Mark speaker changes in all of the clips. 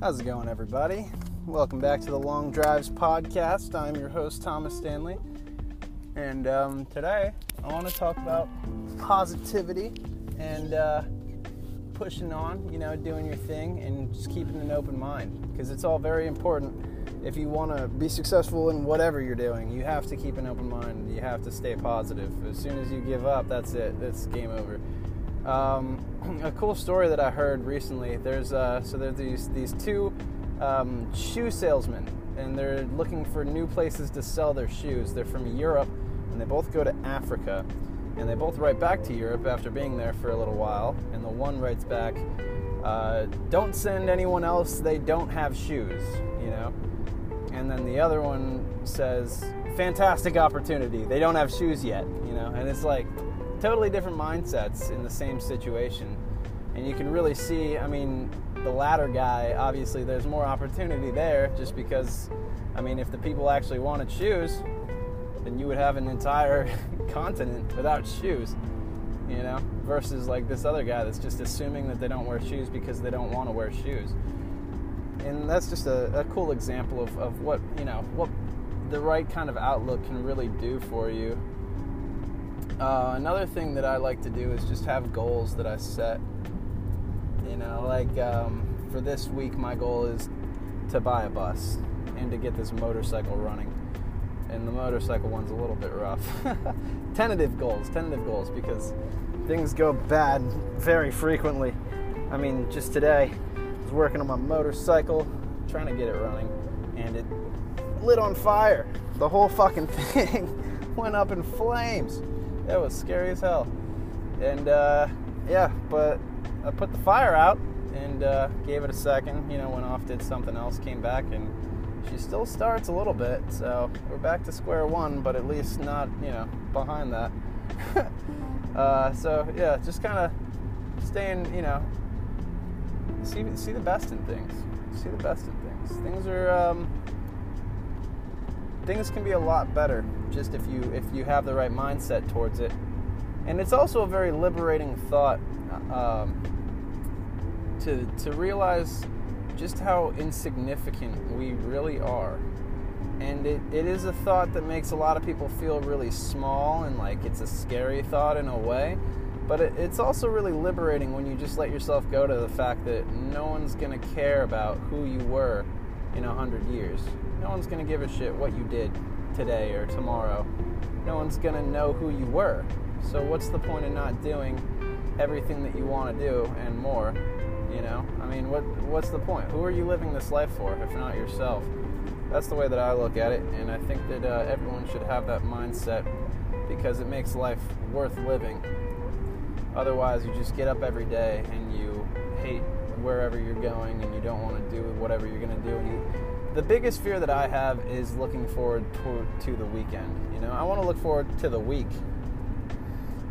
Speaker 1: How's it going, everybody? Welcome back to the Long Drives podcast. I'm your host, Thomas Stanley. And um, today I want to talk about positivity and uh, pushing on, you know, doing your thing and just keeping an open mind because it's all very important. If you want to be successful in whatever you're doing, you have to keep an open mind. You have to stay positive. As soon as you give up, that's it. That's game over. Um, a cool story that I heard recently. There's uh, so there's these these two um, shoe salesmen, and they're looking for new places to sell their shoes. They're from Europe, and they both go to Africa, and they both write back to Europe after being there for a little while. And the one writes back, uh, "Don't send anyone else. They don't have shoes," you know. And then the other one says, "Fantastic opportunity. They don't have shoes yet," you know. And it's like totally different mindsets in the same situation. And you can really see, I mean, the latter guy, obviously, there's more opportunity there just because, I mean, if the people actually wanted shoes, then you would have an entire continent without shoes, you know, versus like this other guy that's just assuming that they don't wear shoes because they don't want to wear shoes. And that's just a, a cool example of, of what, you know, what the right kind of outlook can really do for you uh, another thing that I like to do is just have goals that I set. You know, like um, for this week, my goal is to buy a bus and to get this motorcycle running. And the motorcycle one's a little bit rough. tentative goals, tentative goals, because things go bad very frequently. I mean, just today, I was working on my motorcycle, trying to get it running, and it lit on fire. The whole fucking thing went up in flames. It was scary as hell. And uh, yeah, but I put the fire out and uh, gave it a second. You know, went off, did something else, came back, and she still starts a little bit. So we're back to square one, but at least not you know behind that. uh, so yeah, just kind of staying. You know, see see the best in things. See the best in things. Things are. Um, things can be a lot better just if you if you have the right mindset towards it. And it's also a very liberating thought um, to to realize just how insignificant we really are. And it, it is a thought that makes a lot of people feel really small and like it's a scary thought in a way but it, it's also really liberating when you just let yourself go to the fact that no one's going to care about who you were in a hundred years no one's going to give a shit what you did today or tomorrow. No one's going to know who you were. So, what's the point of not doing everything that you want to do and more? You know, I mean, what what's the point? Who are you living this life for if not yourself? That's the way that I look at it, and I think that uh, everyone should have that mindset because it makes life worth living. Otherwise, you just get up every day and you hate wherever you're going and you don't want to do whatever you're going to do and you the biggest fear that I have is looking forward to, to the weekend. You know, I want to look forward to the week.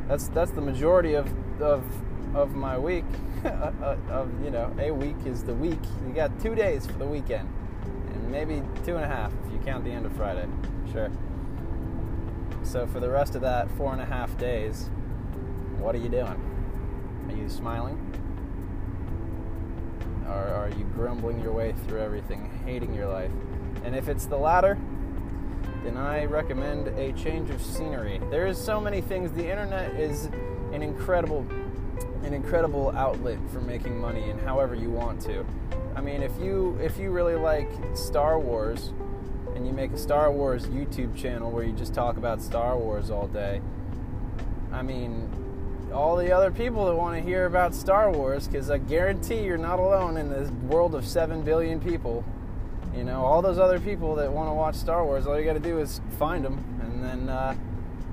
Speaker 1: That's that's the majority of of of my week. Uh, uh, of you know, a week is the week. You got two days for the weekend, and maybe two and a half if you count the end of Friday. Sure. So for the rest of that four and a half days, what are you doing? Are you smiling? Or are you grumbling your way through everything, hating your life? And if it's the latter, then I recommend a change of scenery. There is so many things. The internet is an incredible an incredible outlet for making money and however you want to. I mean, if you if you really like Star Wars and you make a Star Wars YouTube channel where you just talk about Star Wars all day, I mean, all the other people that want to hear about Star Wars because I guarantee you're not alone in this world of 7 billion people. You know, all those other people that want to watch Star Wars, all you got to do is find them, and then uh,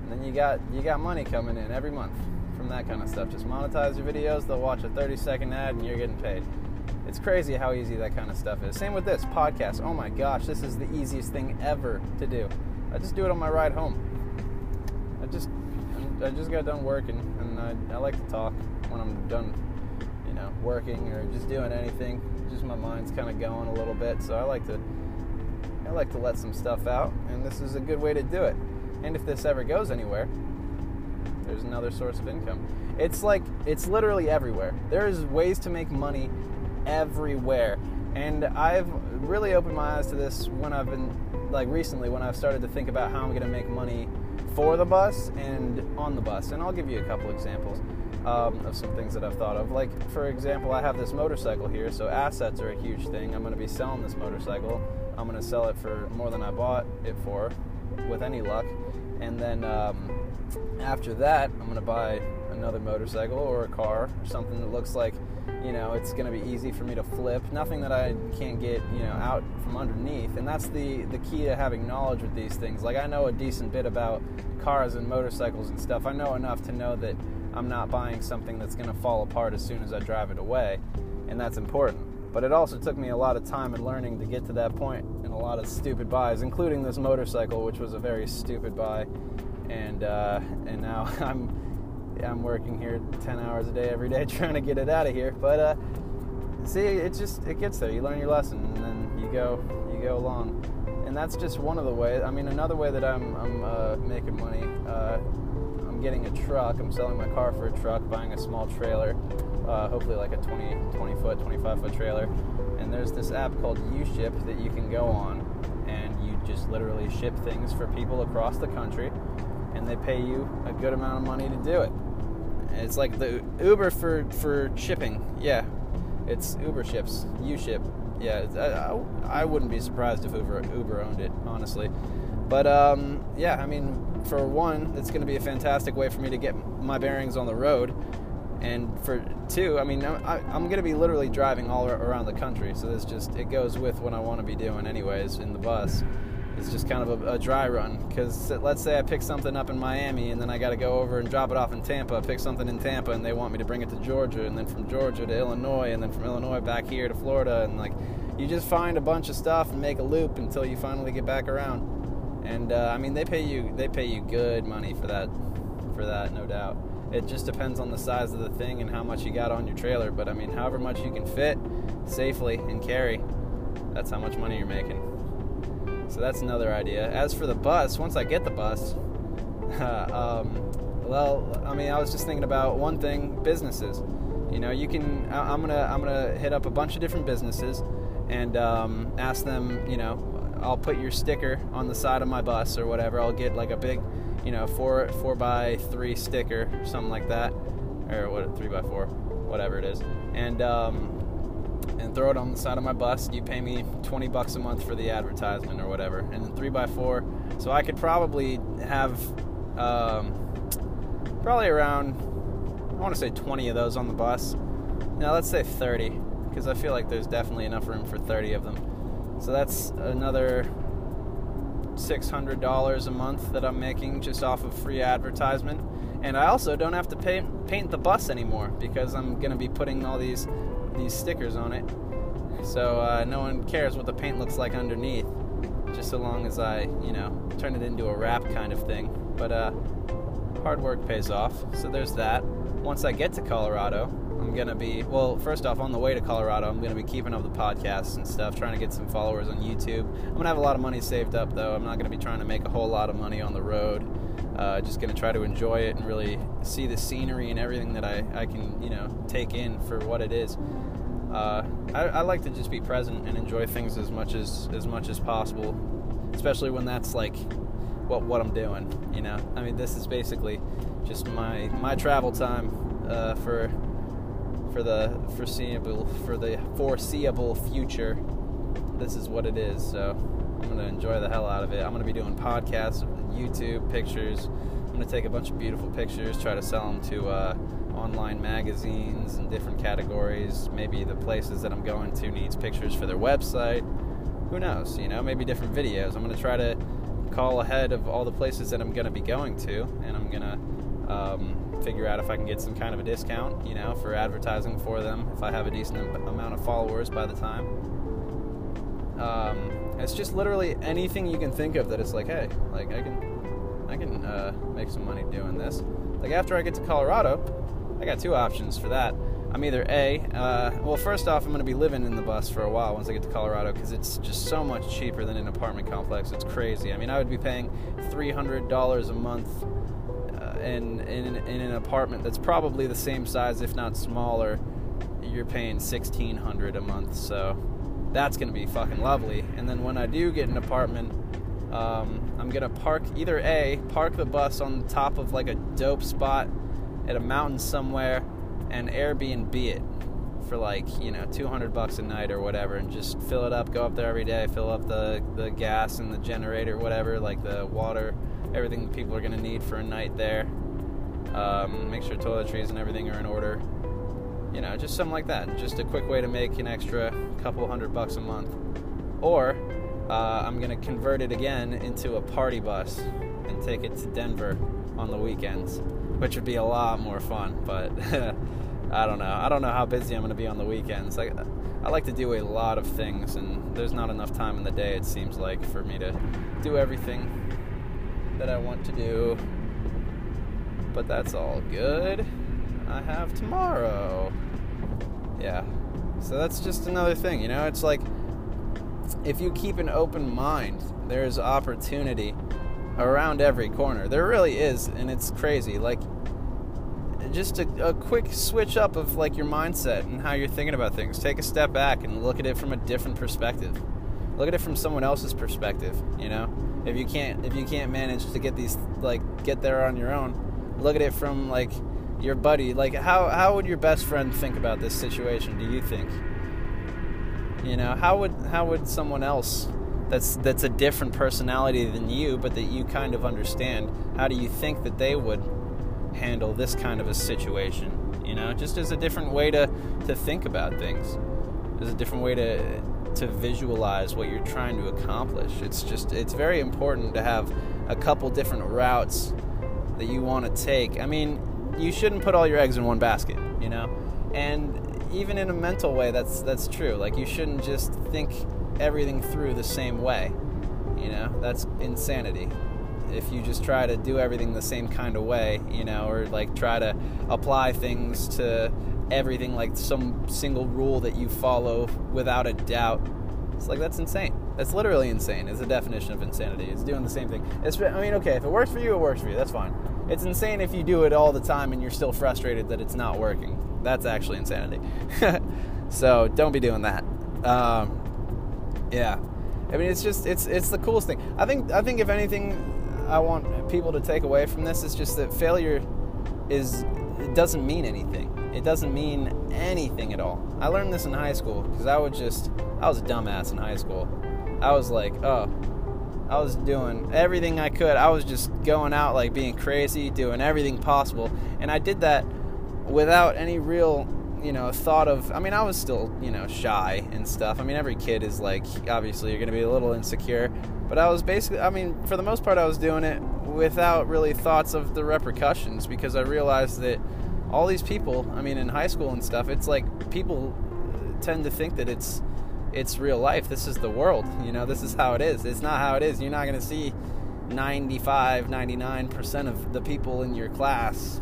Speaker 1: and then you got you got money coming in every month from that kind of stuff. Just monetize your videos; they'll watch a 30 second ad, and you're getting paid. It's crazy how easy that kind of stuff is. Same with this podcast. Oh my gosh, this is the easiest thing ever to do. I just do it on my ride home. I just I just got done working, and I, I like to talk when I'm done, you know, working or just doing anything. Just my mind's kind of going a little bit, so I like to I like to let some stuff out, and this is a good way to do it. And if this ever goes anywhere, there's another source of income. It's like it's literally everywhere. There's ways to make money everywhere. And I've really opened my eyes to this when I've been, like recently, when I've started to think about how I'm going to make money for the bus and on the bus. And I'll give you a couple examples um, of some things that I've thought of. Like, for example, I have this motorcycle here, so assets are a huge thing. I'm going to be selling this motorcycle. I'm going to sell it for more than I bought it for, with any luck. And then um, after that, I'm going to buy another motorcycle or a car or something that looks like you know it's going to be easy for me to flip. Nothing that i can't get you know out from underneath. And that's the the key to having knowledge with these things. Like i know a decent bit about cars and motorcycles and stuff. I know enough to know that i'm not buying something that's going to fall apart as soon as i drive it away. And that's important. But it also took me a lot of time and learning to get to that point and a lot of stupid buys including this motorcycle which was a very stupid buy. And uh, and now i'm I'm working here 10 hours a day every day trying to get it out of here. But uh, see, it just it gets there. You learn your lesson, and then you go you go along. And that's just one of the ways. I mean, another way that I'm I'm uh, making money. Uh, I'm getting a truck. I'm selling my car for a truck, buying a small trailer, uh, hopefully like a 20 20 foot, 25 foot trailer. And there's this app called UShip that you can go on, and you just literally ship things for people across the country and they pay you a good amount of money to do it. It's like the Uber for for shipping. Yeah, it's Uber ships. You ship. Yeah, I, I, wouldn't be surprised if Uber Uber owned it, honestly. But um, yeah, I mean, for one, it's going to be a fantastic way for me to get my bearings on the road, and for two, I mean, I, I'm going to be literally driving all around the country, so this just it goes with what I want to be doing anyways in the bus it's just kind of a, a dry run because let's say I pick something up in Miami and then I got to go over and drop it off in Tampa, pick something in Tampa and they want me to bring it to Georgia and then from Georgia to Illinois and then from Illinois back here to Florida and like you just find a bunch of stuff and make a loop until you finally get back around. And uh, I mean they pay you they pay you good money for that for that no doubt. It just depends on the size of the thing and how much you got on your trailer, but I mean however much you can fit safely and carry, that's how much money you're making. So that's another idea. As for the bus, once I get the bus, um, well, I mean, I was just thinking about one thing: businesses. You know, you can. I'm gonna I'm gonna hit up a bunch of different businesses and um, ask them. You know, I'll put your sticker on the side of my bus or whatever. I'll get like a big, you know, four four by three sticker, something like that, or what three by four, whatever it is, and um, and throw it on the side of my bus. You pay me 20 bucks a month for the advertisement or whatever. And three by four. So I could probably have um, probably around, I want to say 20 of those on the bus. Now let's say 30, because I feel like there's definitely enough room for 30 of them. So that's another $600 a month that I'm making just off of free advertisement. And I also don't have to pay, paint the bus anymore because I'm going to be putting all these these stickers on it. So uh, no one cares what the paint looks like underneath, just so long as I, you know, turn it into a wrap kind of thing. But uh, hard work pays off. So there's that. Once I get to Colorado, I'm gonna be well. First off, on the way to Colorado, I'm gonna be keeping up the podcasts and stuff, trying to get some followers on YouTube. I'm gonna have a lot of money saved up, though. I'm not gonna be trying to make a whole lot of money on the road. Uh, just gonna try to enjoy it and really see the scenery and everything that I, I can, you know, take in for what it is uh, I, I, like to just be present and enjoy things as much as as much as possible, especially when that's like what what I'm doing. You know, I mean, this is basically just my my travel time uh, for for the foreseeable for the foreseeable future. This is what it is. So I'm gonna enjoy the hell out of it. I'm gonna be doing podcasts, YouTube, pictures. I'm gonna take a bunch of beautiful pictures, try to sell them to. Uh, online magazines and different categories. Maybe the places that I'm going to needs pictures for their website. Who knows? You know, maybe different videos. I'm to try to call ahead of all the places that I'm to be going to, and I'm to um, figure out if I can get some kind of a discount, you know, for advertising for them if I have a decent amount of followers by the time. Um, it's just literally anything you can think of that it's like, hey, like I can, I can uh, make some money doing this. Like after I get to Colorado, I got two options for that. I'm either A, uh, well, first off, I'm going to be living in the bus for a while once I get to Colorado because it's just so much cheaper than an apartment complex. It's crazy. I mean, I would be paying $300 a month uh, in, in, in an apartment that's probably the same size, if not smaller. You're paying 1600 a month, so that's gonna be fucking lovely. And then when I do get an apartment, um, I'm gonna park either a park the bus on the top of like a dope spot at a mountain somewhere, and Airbnb it for like you know 200 bucks a night or whatever, and just fill it up. Go up there every day, fill up the the gas and the generator, whatever, like the water, everything people are gonna need for a night there. Um, make sure toiletries and everything are in order. You know, just something like that. Just a quick way to make an extra couple hundred bucks a month. Or uh, I'm going to convert it again into a party bus and take it to Denver on the weekends, which would be a lot more fun. But I don't know. I don't know how busy I'm going to be on the weekends. Like, I like to do a lot of things, and there's not enough time in the day, it seems like, for me to do everything that I want to do. But that's all good. I have tomorrow. Yeah. So that's just another thing, you know? It's like if you keep an open mind, there's opportunity around every corner. There really is, and it's crazy. Like just a, a, quick switch up of like your mindset and how you're thinking about things. Take a step back and look at it from a different perspective. Look at it from someone else's perspective, you know? If you can't if you can't manage to get these like get there on your own, look at it from like your buddy. Like how how would your best friend think about this situation? Do you think? You know, how would how would someone else that's that's a different personality than you, but that you kind of understand? How do you think that they would handle this kind of a situation? You know, just as a different way to to think about things. There's a different way to to visualize what you're trying to accomplish. It's just it's very important to have a couple different routes that you want to take. I mean, you shouldn't put all your eggs in one basket, you know? And even in a mental way that's that's true. Like you shouldn't just think everything through the same way. You know? That's insanity. If you just try to do everything the same kind of way, you know, or like try to apply things to everything like some single rule that you follow without a doubt, it's like that's insane. That's literally insane. It's the definition of insanity. It's doing the same thing. It's, I mean, okay, if it works for you, it works for you. That's fine. It's insane if you do it all the time and you're still frustrated that it's not working. That's actually insanity. so don't be doing that. Um, yeah, I mean, it's just it's it's the coolest thing. I think I think if anything, I want people to take away from this is just that failure is it doesn't mean anything. It doesn't mean anything at all. I learned this in high school because I would just I was a dumbass in high school. I was like, oh, I was doing everything I could. I was just going out like being crazy, doing everything possible. And I did that without any real, you know, thought of I mean, I was still, you know, shy and stuff. I mean, every kid is like obviously you're going to be a little insecure, but I was basically I mean, for the most part I was doing it without really thoughts of the repercussions because I realized that all these people, I mean, in high school and stuff, it's like people tend to think that it's it's real life. This is the world. You know, this is how it is. It's not how it is. You're not going to see 95, 99% of the people in your class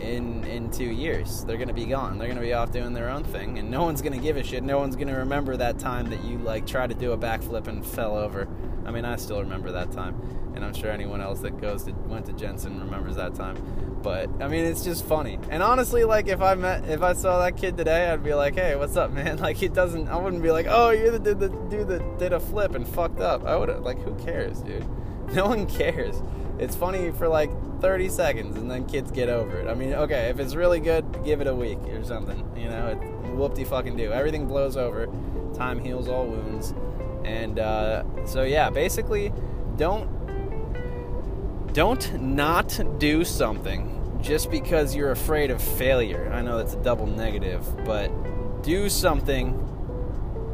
Speaker 1: in in 2 years. They're going to be gone. They're going to be off doing their own thing and no one's going to give a shit. No one's going to remember that time that you like tried to do a backflip and fell over. I mean, I still remember that time, and I'm sure anyone else that goes to went to Jensen remembers that time. But I mean, it's just funny. And honestly, like if I met, if I saw that kid today, I'd be like, "Hey, what's up, man?" Like he doesn't. I wouldn't be like, "Oh, you're the dude that dude that did a flip and fucked up." I would like, who cares, dude? No one cares. It's funny for like 30 seconds, and then kids get over it. I mean, okay, if it's really good, give it a week or something. You know, it, whoop de fucking do. Everything blows over. Time heals all wounds. And uh, so yeah, basically, don't don't not do something just because you're afraid of failure. I know that's a double negative, but do something,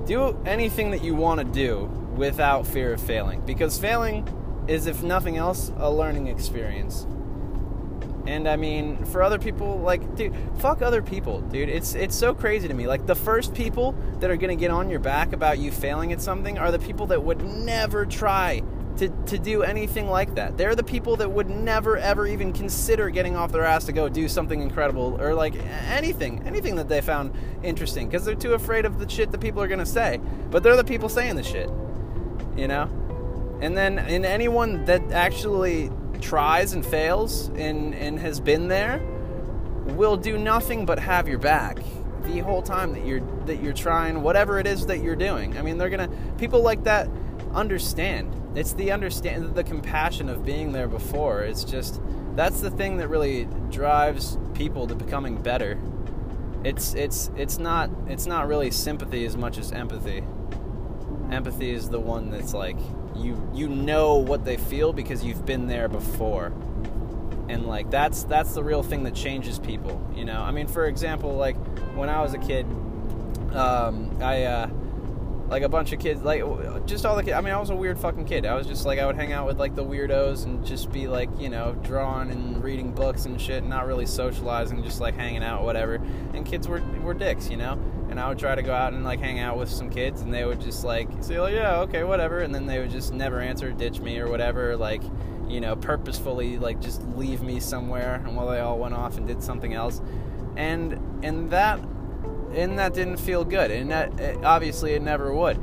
Speaker 1: do anything that you want to do without fear of failing. Because failing is, if nothing else, a learning experience. And I mean, for other people, like, dude, fuck other people, dude. It's it's so crazy to me. Like, the first people that are gonna get on your back about you failing at something are the people that would never try to, to do anything like that. They're the people that would never ever even consider getting off their ass to go do something incredible or like anything, anything that they found interesting because they're too afraid of the shit that people are going to say. But they're the people saying the shit, you know? And then in anyone that actually tries and fails and, and has been there will do nothing but have your back the whole time that you're that you're trying whatever it is that you're doing. I mean, they're gonna people like that understand. It's the understand the compassion of being there before. It's just that's the thing that really drives people to becoming better. It's it's it's not it's not really sympathy as much as empathy. Empathy is the one that's like you you know what they feel because you've been there before and like that's that's the real thing that changes people you know i mean for example like when i was a kid um, i uh, like a bunch of kids like just all the kids i mean i was a weird fucking kid. I was just like i would hang out with like the weirdos and just be like you know drawing and reading books and shit and not really socializing just like hanging out whatever. And kids were were dicks you know? And I would try to go out and like hang out with some kids, and they would just like say, like, yeah, okay, whatever," and then they would just never answer, ditch me or whatever, like you know, purposefully like just leave me somewhere, and while they all went off and did something else, and and that and that didn't feel good, and that it, obviously it never would,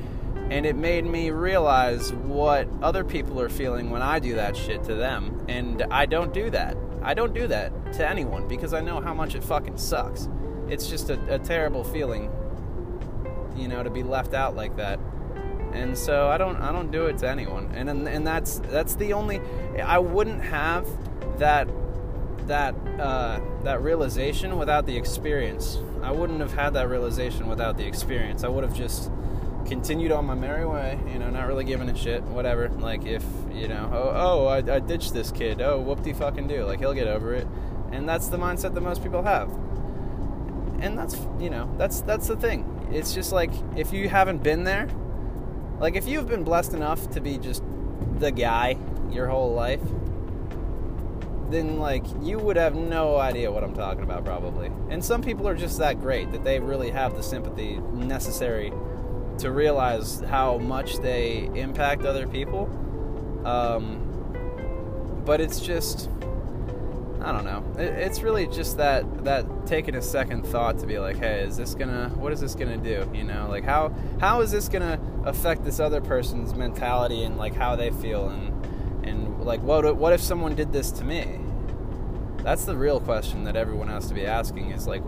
Speaker 1: and it made me realize what other people are feeling when I do that shit to them, and I don't do that. I don't do that to anyone because I know how much it fucking sucks. It's just a, a terrible feeling, you know, to be left out like that and so I don't I don't do it to anyone, and and that's that's the only I wouldn't have that that uh, that realization without the experience. I wouldn't have had that realization without the experience. I would have just continued on my merry way, you know, not really giving a shit, whatever. Like if you know, oh, oh I, I ditched this kid. Oh, whoop de fucking do. Like he'll get over it, and that's the mindset that most people have. And that's you know that's that's the thing. It's just like if you haven't been there, like, if you've been blessed enough to be just the guy your whole life, then, like, you would have no idea what I'm talking about, probably. And some people are just that great that they really have the sympathy necessary to realize how much they impact other people. Um, but it's just I don't know. it's really just that that taking a second thought to be like, hey, is this gonna? What is this gonna do? You know, like how how is this gonna affect this other person's mentality and like how they feel and and like what what if someone did this to me? That's the real question that everyone has to be asking. Is like,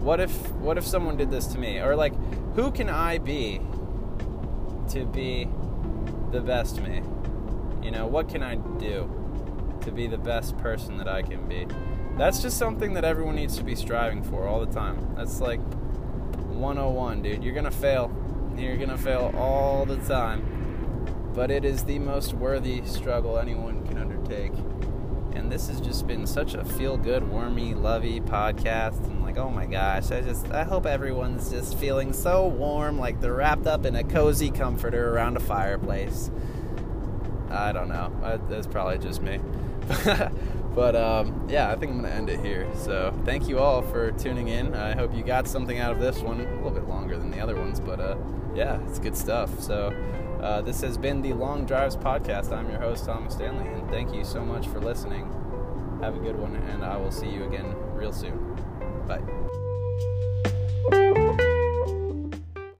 Speaker 1: what if what if someone did this to me? Or like, who can I be to be the best me? You know, what can I do? to be the best person that I can be. That's just something that everyone needs to be striving for all the time. That's like 101, dude. You're gonna fail. You're gonna fail all the time. But it is the most worthy struggle anyone can undertake. And this has just been such a feel good, wormy, lovey podcast. And like, oh my gosh, I just, I hope everyone's just feeling so warm, like they're wrapped up in a cozy comforter around a fireplace. I don't know. That's probably just me. but um, yeah, I think I'm going to end it here. So thank you all for tuning in. I hope you got something out of this one. A little bit longer than the other ones, but uh, yeah, it's good stuff. So uh, this has been the Long Drives Podcast. I'm your host, Thomas Stanley, and thank you so much for listening. Have a good one, and I will see you again real soon. Bye.